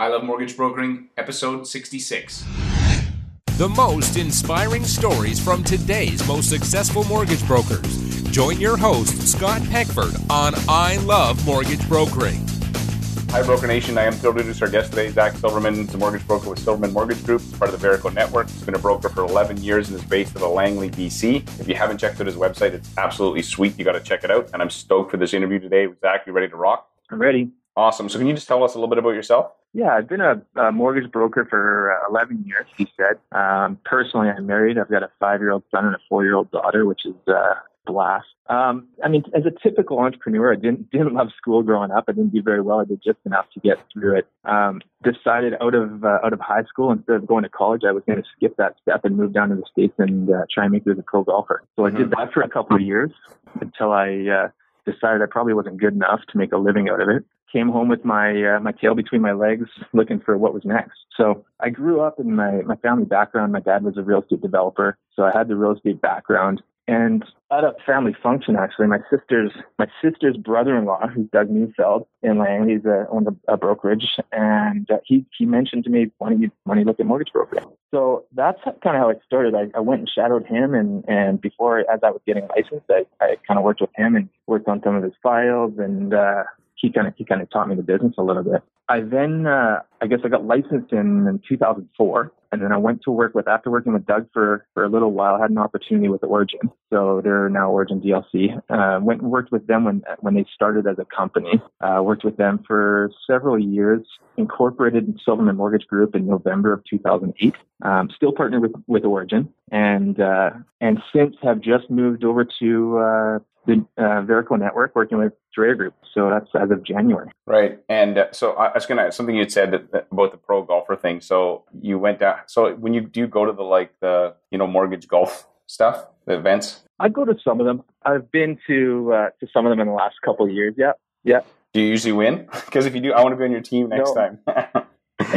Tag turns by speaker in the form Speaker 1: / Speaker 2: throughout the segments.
Speaker 1: I Love Mortgage Brokering, episode 66.
Speaker 2: The most inspiring stories from today's most successful mortgage brokers. Join your host, Scott Peckford, on I Love Mortgage Brokering.
Speaker 1: Hi, Broker Nation. I am thrilled to introduce our guest today, Zach Silverman. He's a mortgage broker with Silverman Mortgage Group. He's part of the Verico Network. He's been a broker for 11 years and is based out of Langley, BC. If you haven't checked out his website, it's absolutely sweet. You got to check it out. And I'm stoked for this interview today. Zach, you ready to rock?
Speaker 3: I'm ready.
Speaker 1: Awesome. So, can you just tell us a little bit about yourself?
Speaker 3: Yeah, I've been a, a mortgage broker for uh, 11 years, he said. Um, personally, I'm married. I've got a five year old son and a four year old daughter, which is uh, blast. Um, I mean, as a typical entrepreneur, I didn't didn't love school growing up. I didn't do very well. I did just enough to get through it. Um, decided out of uh, out of high school instead of going to college, I was going to skip that step and move down to the states and uh, try and make it as a pro golfer. So I did that for a couple of years until I uh, decided I probably wasn't good enough to make a living out of it came home with my uh, my tail between my legs, looking for what was next. So I grew up in my my family background. My dad was a real estate developer, so I had the real estate background. And at a family function, actually, my sister's my sister's brother-in-law, who's Doug Neufeld in Langley, he's a, owned a, a brokerage, and uh, he he mentioned to me, "Why don't you why don't you look at mortgage brokering?" So that's kind of how it started. I, I went and shadowed him, and and before as I was getting licensed, I, I kind of worked with him and worked on some of his files and uh, he kind of he kind of taught me the business a little bit. I then uh, I guess I got licensed in, in 2004, and then I went to work with after working with Doug for for a little while. I had an opportunity with Origin, so they're now Origin DLC. Uh, went and worked with them when when they started as a company. Uh, worked with them for several years. Incorporated in Silverman Mortgage Group in November of 2008. Um, still partnered with with Origin, and uh, and since have just moved over to uh, the uh, Verico network working with Dreyer Group. So that's as of January.
Speaker 1: Right. And uh, so I was going to, something you said that, that about the pro golfer thing. So you went down, so when you do go to the, like the, you know, mortgage golf stuff, the events?
Speaker 3: I go to some of them. I've been to, uh, to some of them in the last couple of years. Yeah. Yeah.
Speaker 1: Do you usually win? Because if you do, I want to be on your team next no. time.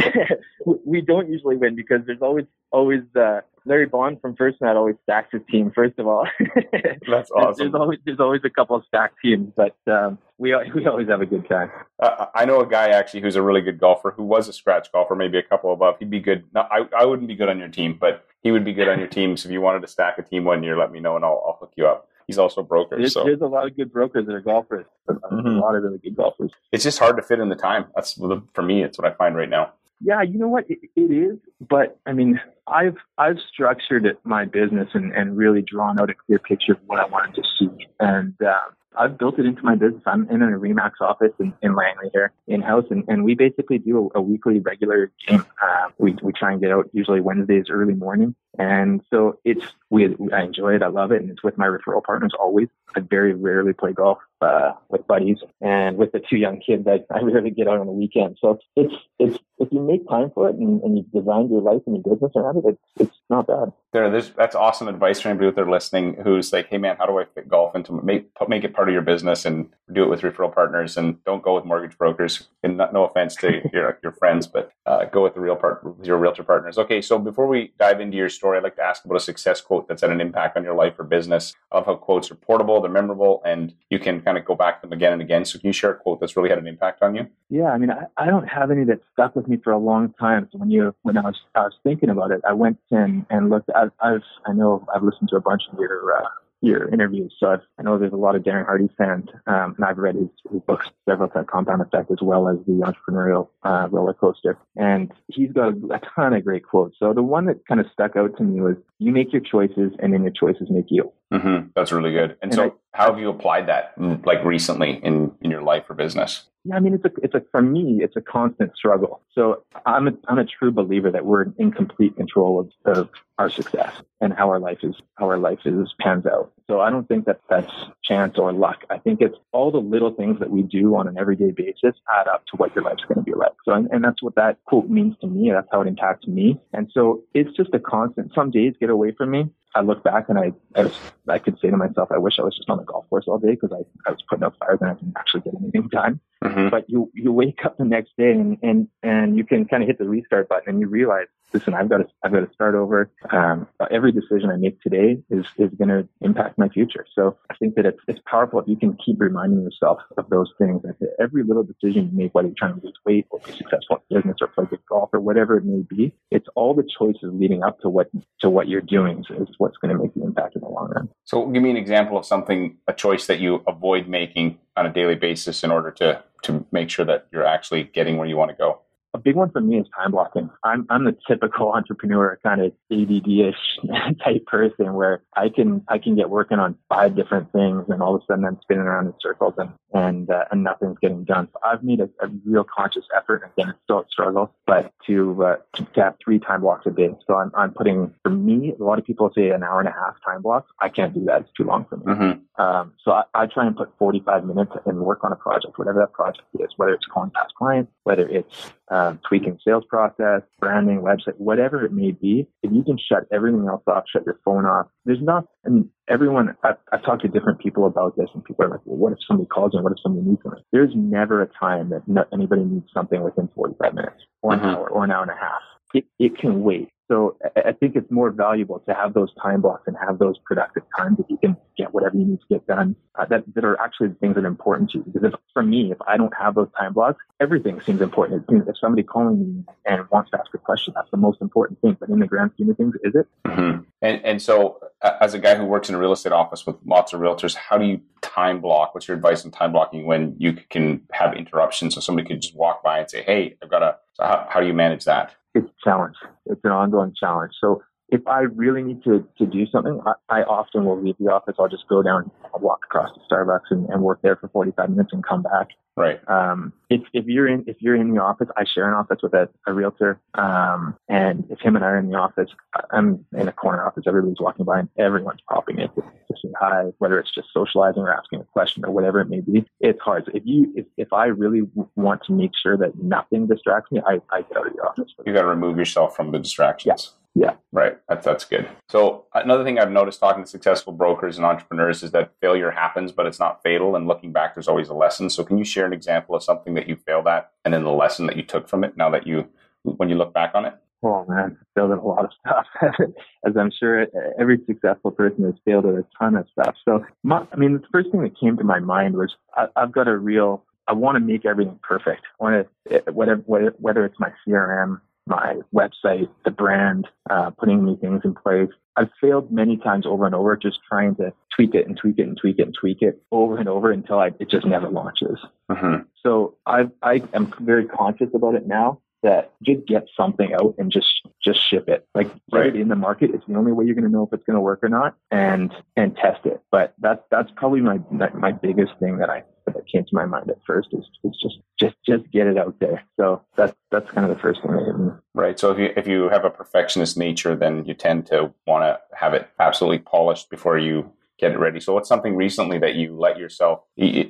Speaker 3: we don't usually win because there's always always uh, Larry Bond from FirstNet always stacks his team. First of all,
Speaker 1: that's awesome.
Speaker 3: There's always there's always a couple of stacked teams, but um, we we always have a good time.
Speaker 1: Uh, I know a guy actually who's a really good golfer who was a scratch golfer, maybe a couple above. He'd be good. No, I I wouldn't be good on your team, but he would be good on your team. So if you wanted to stack a team one year, let me know and I'll I'll hook you up he's also a broker.
Speaker 3: There's,
Speaker 1: so
Speaker 3: there's a lot of good brokers that are golfers. Mm-hmm. A lot of really good golfers.
Speaker 1: It's just hard to fit in the time. That's for me. It's what I find right now.
Speaker 3: Yeah, you know what? It, it is, but I mean, I've I've structured my business and, and really drawn out a clear picture of what I wanted to see, and uh, I've built it into my business. I'm in a Remax office in, in Langley here in house, and, and we basically do a, a weekly regular game. Uh, we we try and get out usually Wednesdays early morning, and so it's we I enjoy it. I love it, and it's with my referral partners always. I very rarely play golf uh, with buddies, and with the two young kids, I, I rarely get out on the weekend. So it's it's if you make time for it and, and you design your life and your business around it, it's it's not bad.
Speaker 1: There, there's that's awesome advice for anybody out there listening who's like, hey man, how do I fit golf into make make it part of your business and do it with referral partners and don't go with mortgage brokers. And not, no offense to your your friends, but uh, go with the real part with your realtor partners. Okay, so before we dive into your story, I'd like to ask about a success quote that's had an impact on your life or business. I love how quotes are portable, they're memorable, and you can kind of go back to them again and again. So can you share a quote that's really had an impact on you?
Speaker 3: Yeah, I mean, I, I don't have any that stuck with me for a long time. So when you when I was I was thinking about it, I went and and looked. I've, I've I know I've listened to a bunch of your uh, your interviews. So I've, i know there's a lot of Darren Hardy fans, um, and I've read his, his books, several times, Compound Effect, as well as the Entrepreneurial uh, Roller Coaster. And he's got a, a ton of great quotes. So the one that kind of stuck out to me was, "You make your choices, and then your choices make you."
Speaker 1: Mm-hmm. That's really good. And, and so, I, how have you applied that, like recently in in your life or business?
Speaker 3: Yeah, I mean, it's a, it's a, for me, it's a constant struggle. So I'm a, I'm a true believer that we're in complete control of, of our success and how our life is, how our life is pans out. So I don't think that that's chance or luck. I think it's all the little things that we do on an everyday basis add up to what your life's going to be like. So, and, and that's what that quote means to me. That's how it impacts me. And so it's just a constant. Some days get away from me. I look back and I, I, was, I could say to myself, I wish I was just on the golf course all day because I, I was putting out fires and I didn't actually get anything done. Mm-hmm. But you, you wake up the next day and, and, and you can kind of hit the restart button and you realize, listen, I've got to, I've got to start over. Um, every decision I make today is, is going to impact my future. So I think that it's, it's powerful if you can keep reminding yourself of those things. That every little decision you make, whether you're trying to lose weight or be successful in business or play good golf or whatever it may be. It's all the choices leading up to what to what you're doing is what's going to make the impact in the long run.
Speaker 1: So, give me an example of something, a choice that you avoid making on a daily basis in order to to make sure that you're actually getting where you want to go
Speaker 3: a big one for me is time blocking. I'm I'm the typical entrepreneur kind of ADD-ish type person where I can I can get working on five different things and all of a sudden I'm spinning around in circles and and uh, and nothing's getting done. So I've made a, a real conscious effort. and Again, it's still a struggle, but to, uh, to have three time blocks a day. So I'm I'm putting for me. A lot of people say an hour and a half time blocks. I can't do that. It's too long for me. Mm-hmm. Um, so I, I try and put 45 minutes and work on a project, whatever that project is, whether it's calling past clients, whether it's um, tweaking sales process, branding, website, whatever it may be, if you can shut everything else off, shut your phone off, there's not, and everyone, I've, I've talked to different people about this and people are like, well, what if somebody calls you? What if somebody needs something? There's never a time that no, anybody needs something within 45 minutes or an mm-hmm. hour or an hour and a half. It, it can wait. So I think it's more valuable to have those time blocks and have those productive times that you can get whatever you need to get done uh, that, that are actually the things that are important to you. Because if, for me, if I don't have those time blocks, everything seems important. It seems if somebody calling me and wants to ask a question, that's the most important thing. But in the grand scheme of things, is it?
Speaker 1: Mm-hmm. And, and so, as a guy who works in a real estate office with lots of realtors, how do you time block? What's your advice on time blocking when you can have interruptions? So somebody could just walk by and say, "Hey, I've got a." So how, how do you manage that?
Speaker 3: It's a challenge. It's an ongoing challenge. So if I really need to, to do something, I, I often will leave the office. I'll just go down, I'll walk across to Starbucks and, and work there for 45 minutes and come back.
Speaker 1: Right.
Speaker 3: Um, if, if you're in, if you're in the office, I share an office with a, a realtor. Um, and if him and I are in the office, I'm in a corner office. Everybody's walking by and everyone's popping in to, to say hi, whether it's just socializing or asking a question or whatever it may be. It's hard. So if you, if, if I really want to make sure that nothing distracts me, I, I get out of the office.
Speaker 1: You got to remove yourself from the distractions.
Speaker 3: Yeah. Yeah.
Speaker 1: Right. That's that's good. So another thing I've noticed talking to successful brokers and entrepreneurs is that failure happens, but it's not fatal. And looking back, there's always a lesson. So can you share an example of something that you failed at, and then the lesson that you took from it? Now that you, when you look back on it.
Speaker 3: Oh man, failed at a lot of stuff, as I'm sure every successful person has failed at a ton of stuff. So, my, I mean, the first thing that came to my mind was I, I've got a real I want to make everything perfect. I want to, whatever, whether it's my CRM, my website, the brand, uh, putting new things in place. I've failed many times over and over, just trying to tweak it and tweak it and tweak it and tweak it over and over until I, it just never launches. Mm-hmm. So I, I am very conscious about it now that just get something out and just just ship it. Like get right. it in the market. It's the only way you're going to know if it's going to work or not, and and test it. But that's that's probably my my biggest thing that I that came to my mind at first is, is just just just get it out there. So that's that's kind of the first thing.
Speaker 1: Right. So if you if you have a perfectionist nature, then you tend to want to have it absolutely polished before you get it ready. So what's something recently that you let yourself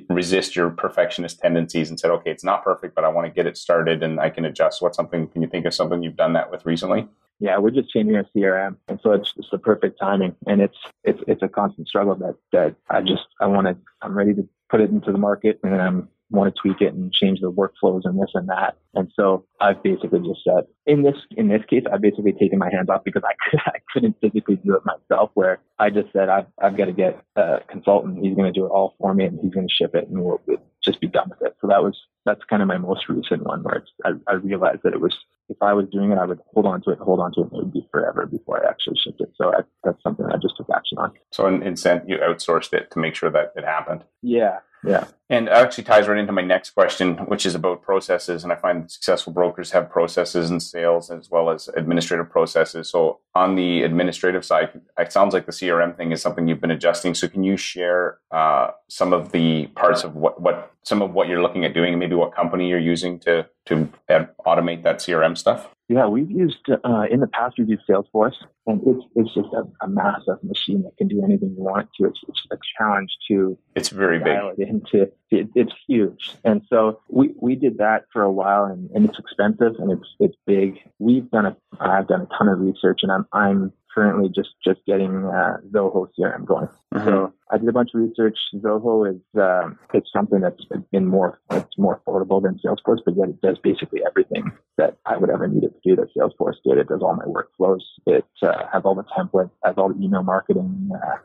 Speaker 1: resist your perfectionist tendencies and said, okay, it's not perfect, but I want to get it started and I can adjust. What's something? Can you think of something you've done that with recently?
Speaker 3: yeah, we're just changing our CRM, and so it's it's the perfect timing, and it's it's it's a constant struggle that that I just I want to I'm ready to put it into the market, and I'm want to tweak it and change the workflows and this and that. And so I've basically just said in this in this case I've basically taken my hands off because I could, I couldn't physically do it myself. Where I just said I've I've got to get a consultant. He's going to do it all for me and he's going to ship it and we'll, we'll just be done with it. So that was that's kind of my most recent one where I, I realized that it was if I was doing it, I would hold on to it, hold on to it, and it would be forever before I actually shipped it. So I, that's something I just took action on.
Speaker 1: So in, in sense, you outsourced it to make sure that it happened.
Speaker 3: Yeah, yeah.
Speaker 1: And actually ties right into my next question, which is about processes. And I find successful brokers have processes and sales as well as administrative processes. So on the administrative side, it sounds like the CRM thing is something you've been adjusting. So can you share uh, some of the parts of what, what some of what you're looking at doing and maybe what company you're using to to automate that CRM stuff?
Speaker 3: Yeah, we've used uh, in the past we've used Salesforce, and it's it's just a, a, massive machine that can do anything you want it to. It's, it's a challenge to
Speaker 1: it's very big.
Speaker 3: It into it, it's huge, and so we we did that for a while, and, and it's expensive and it's it's big. We've done a I've done a ton of research, and I'm I'm currently just just getting uh, Zoho CRM going. Mm-hmm. So I did a bunch of research. Zoho is um, it's something that's been more it's more affordable than Salesforce, but yet it does basically everything that I would ever need it to do that Salesforce did. It does all my workflows. It uh, has all the templates, has all the email marketing, uh,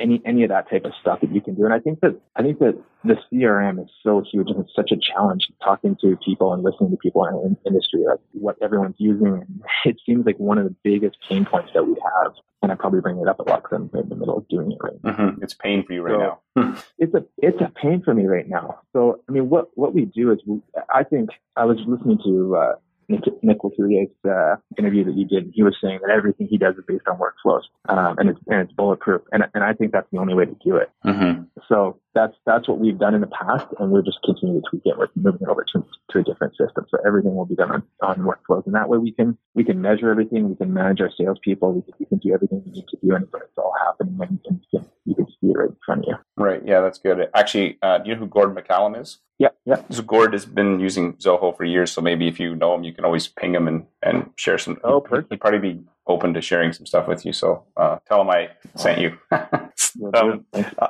Speaker 3: any any of that type of stuff that you can do. And I think that I think that the CRM is so huge and it's such a challenge talking to people and listening to people in industry, like what everyone's using. It seems like one of the biggest pain points that we have. And I probably bring it up a lot because I'm in the middle of doing it right
Speaker 1: now. Mm-hmm. It's pain for you right so,
Speaker 3: now. it's a it's a pain for me right now. So I mean, what what we do is we, I think I was listening to uh, Nick, Nick uh, interview that you did, he was saying that everything he does is based on workflows, um, and it's and it's bulletproof. And and I think that's the only way to do it. Mm-hmm. So that's that's what we've done in the past, and we're just continuing to tweak it. We're moving it over to, to a different system, so everything will be done on, on workflows, and that way we can we can measure everything, we can manage our salespeople, we can, we can do everything we need to do, and it's all happening, and, and you, can, you can see it right in front of you.
Speaker 1: Right. Yeah, that's good. Actually, uh, do you know who Gordon McCallum is?
Speaker 3: Yeah, yeah.
Speaker 1: So Gord has been using Zoho for years, so maybe if you know him, you can always ping him and, and share some.
Speaker 3: Oh, perfect.
Speaker 1: He'd probably be open to sharing some stuff with you. So uh, tell him I sent you. um,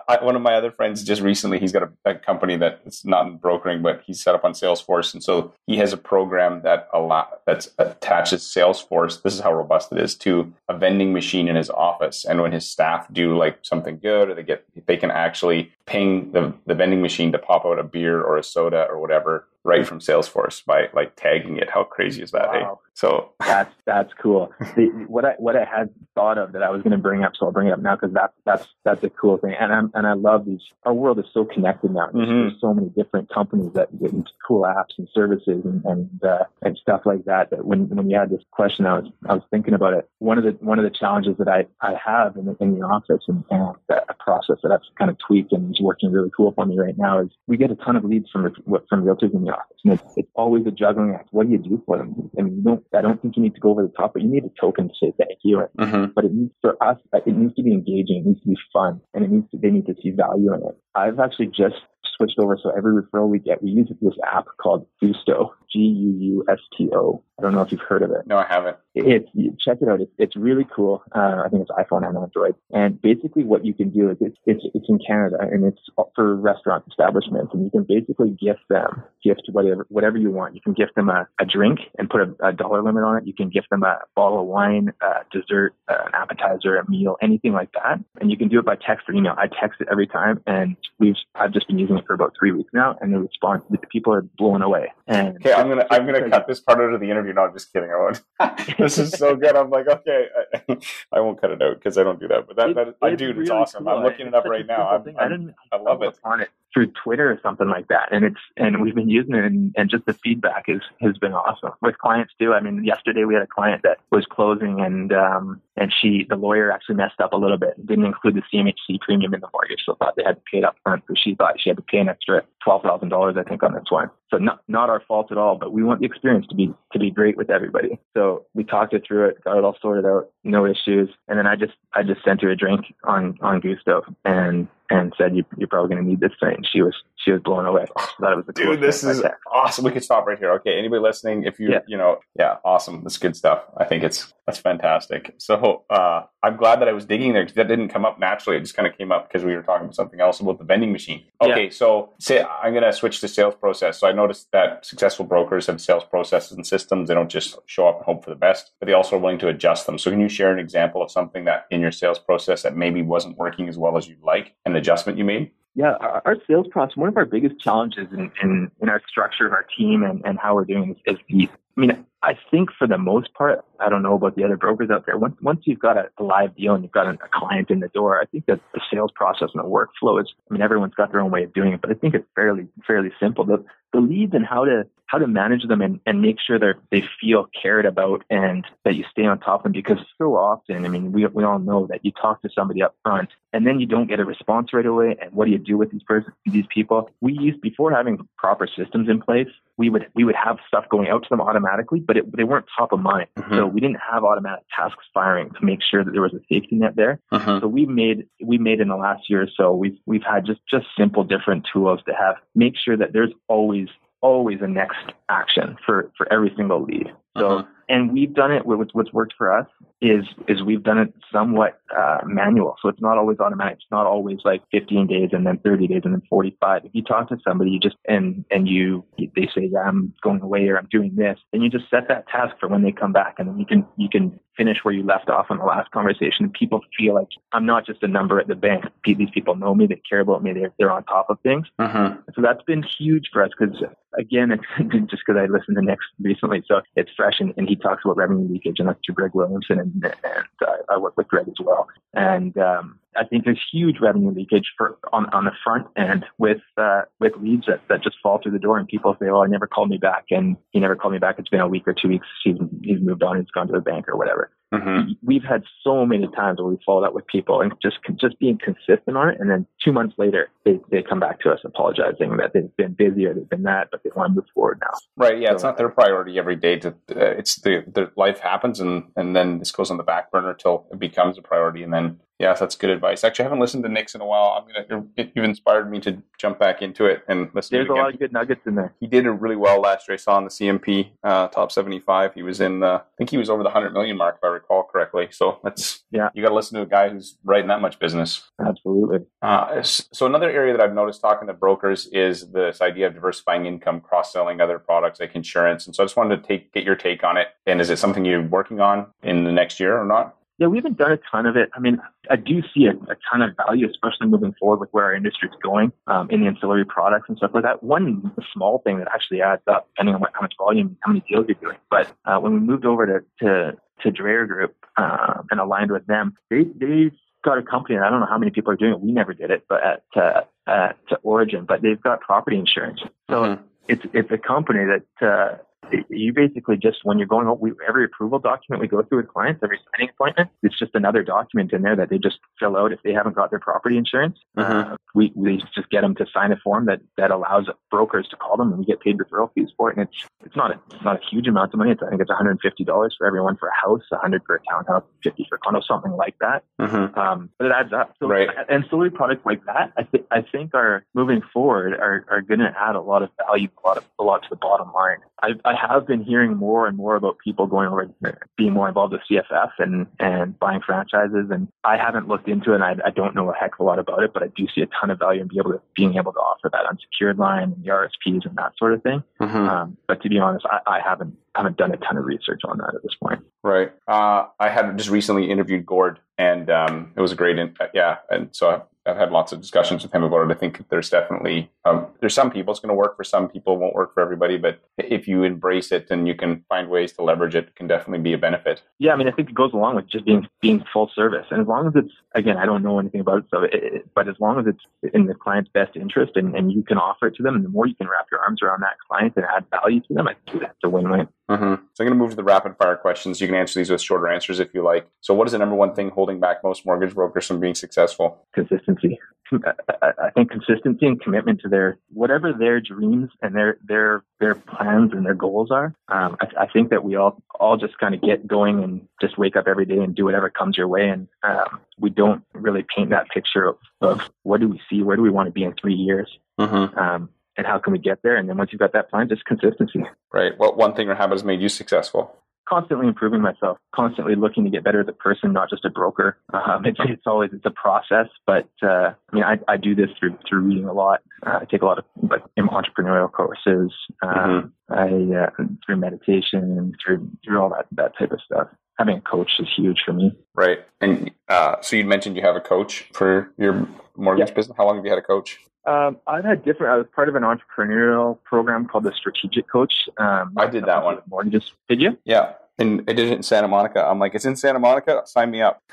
Speaker 1: I, one of my other friends just recently, he's got a, a company that's not in brokering, but he's set up on Salesforce, and so he has a program that a lot that attaches Salesforce. This is how robust it is to a vending machine in his office, and when his staff do like something good, or they get, they can actually ping the the vending machine to pop out a beer or a soda or whatever right from Salesforce by like tagging it. How crazy is that? Wow. Hey? So
Speaker 3: that's that's cool. The, what I what I had thought of that I was going to bring up, so I'll bring it up now because that's that's that's a cool thing. And I'm and I love these. Our world is so connected now. There's, mm-hmm. there's so many different companies that get cool apps and services and and uh, and stuff like that. That when when you had this question, I was I was thinking about it. One of the one of the challenges that I I have in the, in the office and, and a process that I've kind of tweaked and is working really cool for me right now is we get a ton of leads from from realtors in the office, and it's it's always a juggling act. What do you do for them? I mean, you don't I don't think you need to go over the top, but you need a token to say thank you. Mm-hmm. But it needs for us, it needs to be engaging, it needs to be fun, and it needs to, they need to see value in it. I've actually just switched over. So every referral we get, we use this app called Guusto, G U U S T O. I don't know if you've heard of it.
Speaker 1: No, I haven't.
Speaker 3: It's check it out. It's, it's really cool. Uh, I think it's iPhone and Android. And basically, what you can do is it's, it's it's in Canada and it's for restaurant establishments, and you can basically gift them gift whatever whatever you want. You can gift them a, a drink and put a, a dollar limit on it. You can gift them a bottle of wine, a dessert, uh, an appetizer, a meal, anything like that. And you can do it by text or email. I text it every time, and we've I've just been using it for about three weeks now, and the response the people are blown away. And
Speaker 1: okay, I'm gonna I'm gonna cut this part out of the interview. No, I'm just kidding. I won't. this is so good. I'm like, okay, I, I won't cut it out because I don't do that. But that, that I do. Really it's awesome. Cool. I'm looking it up right now. I'm, I'm, I didn't. I love it.
Speaker 3: On it through Twitter or something like that. And it's, and we've been using it and, and just the feedback is, has been awesome with clients too. I mean, yesterday we had a client that was closing and, um, and she, the lawyer actually messed up a little bit didn't include the CMHC premium in the mortgage. So thought they had to pay it up front. So she thought she had to pay an extra $12,000, I think, on this one. So not, not our fault at all, but we want the experience to be, to be great with everybody. So we talked her through it, got it all sorted out, no issues. And then I just, I just sent her a drink on, on Guusto and and said, you, are probably going to need this thing. She was she was blown away. Thought it was the
Speaker 1: dude. This is right awesome. We could stop right here. Okay, anybody listening, if you yeah. you know, yeah, awesome. That's good stuff. I think it's that's fantastic. So uh, I'm glad that I was digging there because that didn't come up naturally. It just kind of came up because we were talking about something else about the vending machine. Okay, yeah. so say I'm going to switch to sales process. So I noticed that successful brokers have sales processes and systems. They don't just show up and hope for the best, but they also are willing to adjust them. So can you share an example of something that in your sales process that maybe wasn't working as well as you'd like, an adjustment you made?
Speaker 3: Yeah, our, our, sales process, one of our biggest challenges in, in, in, our structure of our team and, and how we're doing is, is the, I mean, I think for the most part, I don't know about the other brokers out there. Once, once you've got a, a live deal and you've got a, a, client in the door, I think that the sales process and the workflow is, I mean, everyone's got their own way of doing it, but I think it's fairly, fairly simple. The, the leads and how to, how to manage them and, and make sure that they feel cared about and that you stay on top of them because so often, I mean, we, we all know that you talk to somebody up front and then you don't get a response right away. And what do you do with these person, these people? We used before having proper systems in place, we would, we would have stuff going out to them automatically, but it, they weren't top of mind. Mm-hmm. So we didn't have automatic tasks firing to make sure that there was a safety net there. Mm-hmm. So we made, we made in the last year or so, we've, we've had just, just simple different tools to have make sure that there's always always a next action for, for every single lead. So,
Speaker 1: Mhm.
Speaker 3: And we've done it. What's what's worked for us is is we've done it somewhat uh, manual. So it's not always automatic. It's not always like 15 days and then 30 days and then 45. If you talk to somebody, you just and and you they say yeah, I'm going away or I'm doing this, then you just set that task for when they come back, and then you can you can finish where you left off on the last conversation. People feel like I'm not just a number at the bank. These people know me. They care about me. They're they're on top of things.
Speaker 1: Mhm.
Speaker 3: So that's been huge for us because, again, it's just because I listened to Nick recently, so it's fresh. And, and he talks about revenue leakage, and that's to Greg Williamson, and, and uh, I work with Greg as well. And um, I think there's huge revenue leakage for on, on the front end with uh, with leads that, that just fall through the door, and people say, "Oh, I never called me back," and he never called me back. It's been a week or two weeks. He's he's moved on. He's gone to the bank or whatever
Speaker 1: Mhm.
Speaker 3: we've had so many times where we followed up with people and just just being consistent on it, and then two months later they, they come back to us apologizing that they've been busy or they've been that, but they want to move forward now.
Speaker 1: Right. Yeah. It's not their priority every day. To uh, it's the their life happens, and and then this goes on the back burner until it becomes a priority, and then yeah, that's good advice. Actually, I haven't listened to Nick's in a while. I'm gonna you're- you've inspired me to jump back into it and listen.
Speaker 3: There's a lot of good nuggets in there.
Speaker 1: he did it really well last year. I saw in the CMP uh, top 75. He was in the, I think he was over the 100 million mark, if I recall correctly. So that's,
Speaker 3: Yeah.
Speaker 1: you got to listen to a guy who's writing that much business.
Speaker 3: Absolutely.
Speaker 1: Uh, so another area that I've noticed talking to brokers is this idea of diversifying income, cross-selling other products like insurance. And so I just wanted to take, get your take on it. And is it something you're working on in the next year or not?
Speaker 3: Yeah, we haven't done a ton of it. I mean, I do see a, a ton of value, especially moving forward with where our industry is going um, in the ancillary products and stuff like that. One small thing that actually adds up, depending on what, how much volume, how many deals you're doing. But uh, when we moved over to to, to Dreyer Group uh, and aligned with them, they they got a company, and I don't know how many people are doing it. We never did it, but at uh, at Origin, but they've got property insurance. So
Speaker 1: Mhm.
Speaker 3: it's it's a company that uh, you basically just when you're going we, every approval document we go through with clients every signing appointment it's just another document in there that they just fill out if they haven't got their property insurance
Speaker 1: Mhm.
Speaker 3: uh, we we just get them to sign a form that that allows brokers to call them and we get paid referral fees for it and it's it's not a it's not a huge amount of money it's, I think it's 150 dollars for everyone for a house 100 for a townhouse 50 for a condo something like that
Speaker 1: Mhm.
Speaker 3: um, but it adds up. So
Speaker 1: Right.
Speaker 3: ancillary products like that, I think I think are moving forward are, are going to add a lot of value, a lot of a lot to the bottom line. I, I have been hearing more and more about people going over being more involved with CFF and and buying franchises, and I haven't looked into it. and I, I don't know a heck of a lot about it, but I do see a ton of value in be able to being able to offer that unsecured line and the RSPs and that sort of thing.
Speaker 1: Mhm.
Speaker 3: Um, but to be honest, I, I haven't haven't done a ton of research on that at this point.
Speaker 1: Right. Uh, I had just recently interviewed Gord, and um, it was a great, in- uh, yeah. And so I've, had lots of discussions with him about it. I think there's definitely um, there's some people it's going to work for some people, won't work for everybody. But if you embrace it and you can find ways to leverage it, it can definitely be a benefit.
Speaker 3: Yeah, I mean, I think it goes along with just being being full service, and as long as it's again, I don't know anything about it, so it, but as long as it's in the client's best interest, and, and you can offer it to them, and the more you can wrap your arms around that client and add value to them, I think that's a win-win.
Speaker 1: Mm-hmm. So I'm going to move to the rapid fire questions. You can answer these with shorter answers if you like. So, what is the number one thing holding back most mortgage brokers from being successful?
Speaker 3: Consistency. I, I I think consistency and commitment to their whatever their dreams and their their their plans and their goals are. Um, I, I think that we all all just kind of get going and just wake up every day and do whatever comes your way, and um, we don't really paint that picture of, of what do we see, where do we want to be in three years.
Speaker 1: Mm-hmm.
Speaker 3: um, and how can we get there? And then once you've got that plan, just consistency.
Speaker 1: Right. What one thing or habit has made you successful?
Speaker 3: Constantly improving myself, constantly looking to get better as a person, not just a broker. Um, it's it's always it's a process, but uh, I mean I, I do this through through reading a lot. Uh, I take a lot of like entrepreneurial courses. Um, I uh, through meditation, through through all that that type of stuff. Having a coach is huge for me.
Speaker 1: Right. And uh, so you mentioned you have a coach for your mortgage
Speaker 3: Yeah.
Speaker 1: business. How long have you had a coach?
Speaker 3: Um, I've had different. I was part of an entrepreneurial program called the Strategic Coach. Um,
Speaker 1: I did that one.
Speaker 3: Mortgages. Did you?
Speaker 1: Yeah. And it in Santa Monica. I'm like, it's in Santa Monica. Sign me up.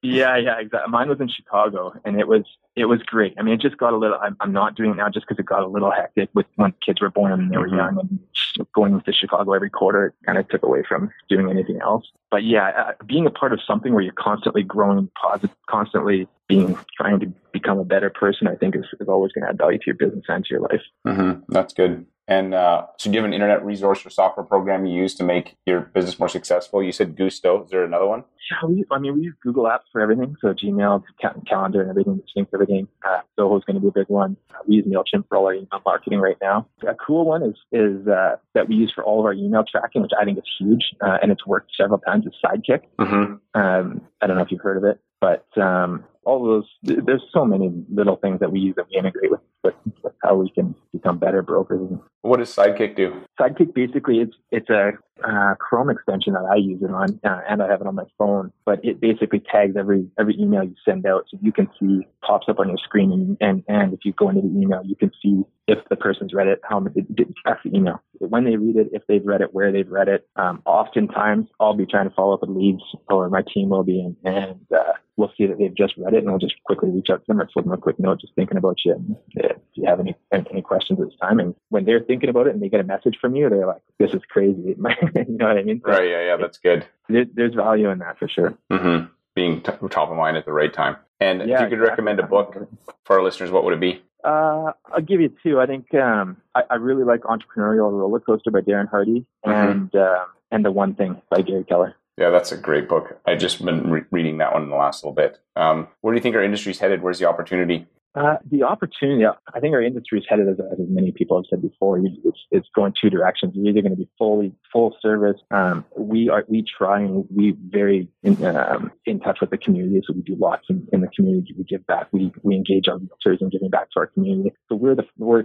Speaker 3: Yeah, yeah, exactly. Mine was in Chicago, and it was it was great. I mean, it just got a little. I'm, I'm not doing it now just because it got a little hectic with when kids were born and they were
Speaker 1: Mhm.
Speaker 3: young, and going to Chicago every quarter kind of took away from doing anything else. But yeah, uh, being a part of something where you're constantly growing, positive, constantly being trying to become a better person, I think is, is always going to add value to your business and to your life.
Speaker 1: mm-hmm. That's good. And uh, so, do you have an internet resource or software program you use to make your business more successful? You said Guusto. Is there another one?
Speaker 3: yeah, we, I mean, we use Google Apps for everything. So Gmail, calendar, and everything, syncs everything. Uh, Zoho is going to be a big one. Uh, we use Mailchimp for all our email marketing right now. A cool one is is uh, that we use for all of our email tracking, which I think is huge, uh, and it's worked several times. Is Sidekick.
Speaker 1: Mm-hmm.
Speaker 3: Um, I don't know if you've heard of it, but um, all those there's so many little things that we use that we integrate with, but how we can become better brokers.
Speaker 1: What does Sidekick do?
Speaker 3: Sidekick basically it's it's a uh, Chrome extension that I use it on, uh, and I have it on my phone. But it basically tags every every email you send out, so you can see pops up on your screen, and and, and if you go into the email, you can see if the person's read it, how it did track the email, when they read it, if they've read it, where they've read it. Um, oftentimes, I'll be trying to follow up with leads, or my team will be, and, and uh, we'll see that they've just read it, and I'll just quickly reach out to them or flip them a quick note, just thinking about you. And if you have any any questions at this time, and when they're thinking about it and they get a message from you, they're like, "This is crazy." you know what I mean?
Speaker 1: So right. Yeah. Yeah. That's good.
Speaker 3: There, there's value in that for sure.
Speaker 1: Mm-hmm. Being t- top of mind at the right time. And yeah, if you could exactly. recommend a book for our listeners, what would it be?
Speaker 3: Uh, I'll give you two. I think um, I, I, really like Entrepreneurial Roller Coaster by Darren Hardy mm-hmm. and uh, and The One Thing by Gary Keller.
Speaker 1: Yeah, that's a great book. I just been re- reading that one in the last little bit. Um, where do you think our industry's headed? Where's the opportunity?
Speaker 3: Uh, the opportunity, I think our industry is headed, as, as many people have said before, it's, it's going two directions. You're either going to be fully full service. Um, we are we try and we very in, um, in touch with the community, so we do lots in, in, the community. We give back. We we engage our realtors in giving back to our community. So we're the we're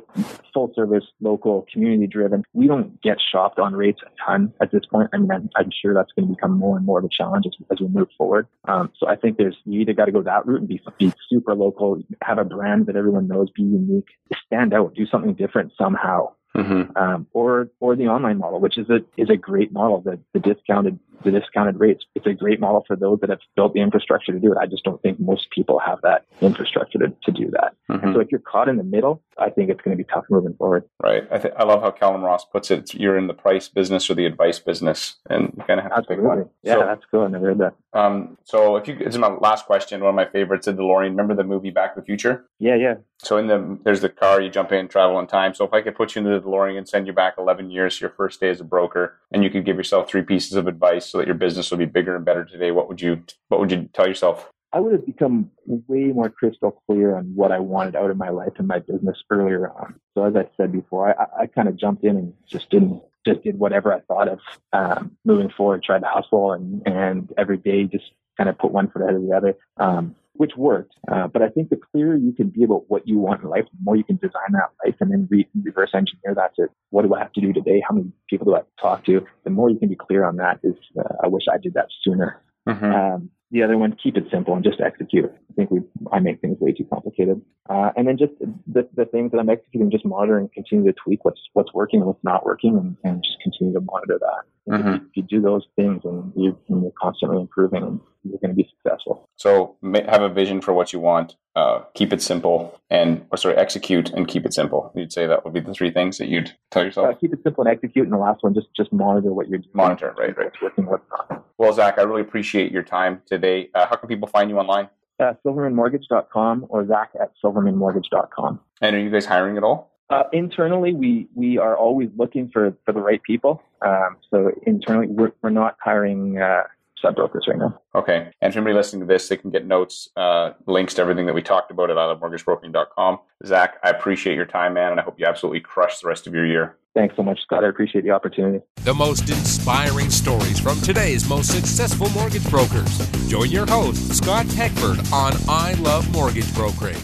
Speaker 3: full service, local, community driven. We don't get shopped on rates a ton at this point. I mean, I'm, I'm sure that's going to become more and more of a challenge as, as we move forward. Um, so I think there's you either got to go that route and be be super local, have a brand that everyone knows, be unique, stand out, do something different somehow. Mm-hmm. Um, or or the online model, which is a is a great model. The the discounted the discounted rates. It's a great model for those that have built the infrastructure to do it. I just don't think most people have that infrastructure to, to do that. Mm-hmm. And so if you're caught in the middle, I think it's going to be tough moving forward.
Speaker 1: Right. I th- I love how Calum Ross puts it. You're in the price business or the advice business, and you kind of have
Speaker 3: Absolutely.
Speaker 1: to pick one.
Speaker 3: Yeah, so, that's cool. I never heard that.
Speaker 1: Um, so if you, it's my last question. One of my favorites, the DeLorean. Remember the movie Back to the Future?
Speaker 3: Yeah, yeah.
Speaker 1: So in the there's the car you jump in, travel in time. So if I could put you into the DeLorean and send you back 11 years, your first day as a broker, and you could give yourself three pieces of advice so that your business will be bigger and better today, what would you what would you tell yourself?
Speaker 3: I would have become way more crystal clear on what I wanted out of my life and my business earlier on. So as I said before, I, I kind of jumped in and just didn't just did whatever I thought of um, moving forward, tried to hustle and and every day just kind of put one foot ahead of the other. Um, which worked. Uh, but I think the clearer you can be about what you want in life, the more you can design that life and then re- reverse engineer that to what do I have to do today? How many people do I have to talk to? The more you can be clear on that is, uh, I wish I did that sooner. Mm-hmm. Um, the other one, keep it simple and just execute. I think we, I make things way too complicated. Uh, and then just the, the things that I'm executing, just monitor and continue to tweak what's, what's working and what's not working and, and just continue to monitor that. Mm-hmm. If, you, if, you, do those things and, you, and you're constantly improving, you're going to be successful.
Speaker 1: So have a vision for what you want, uh, keep it simple, and or sorry, execute and keep it simple. You'd say that would be the three things that you'd tell yourself.
Speaker 3: Uh, keep it simple and execute, and the last one, just just monitor what you're doing.
Speaker 1: Monitor, right, right.
Speaker 3: What's working, what's not.
Speaker 1: Well, Zach, I really appreciate your time today. Uh, how can people find you online?
Speaker 3: Uh, silvermanmortgage.com or Zach at silvermanmortgage.com.
Speaker 1: And are you guys hiring at all?
Speaker 3: Uh, internally, we we are always looking for, for the right people. Um, so internally, we're, we're not hiring uh, brokers right now.
Speaker 1: Okay. And for anybody listening to this, they can get notes, uh, links to everything that we talked about at ilovemortgagebroking.com. Zach, I appreciate your time, man, and I hope you absolutely crush the rest of your year.
Speaker 3: Thanks so much, Scott. I appreciate the opportunity.
Speaker 2: The most inspiring stories from today's most successful mortgage brokers. Join your host, Scott Peckford, on I Love Mortgage Brokering.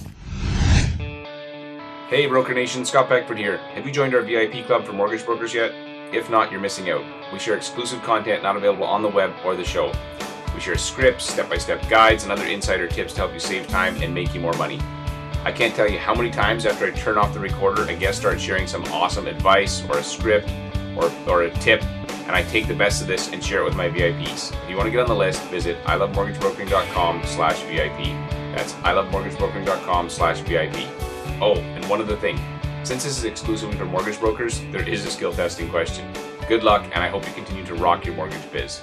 Speaker 1: Hey, Broker Nation, Scott Peckford here. Have you joined our VIP club for mortgage brokers yet? If not, you're missing out. We share exclusive content not available on the web or the show. We share scripts, step by step guides, and other insider tips to help you save time and make you more money. I can't tell you how many times after I turn off the recorder, a guest starts sharing some awesome advice or a script or, or a tip, and I take the best of this and share it with my VIPs. If you want to get on the list, visit ilovemortgagebrokering.com slash VIP. That's ilovemortgagebrokering.com slash VIP. Oh, and one other thing. Since this is exclusively for mortgage brokers, there is a skill testing question. Good luck, and I hope you continue to rock your mortgage biz.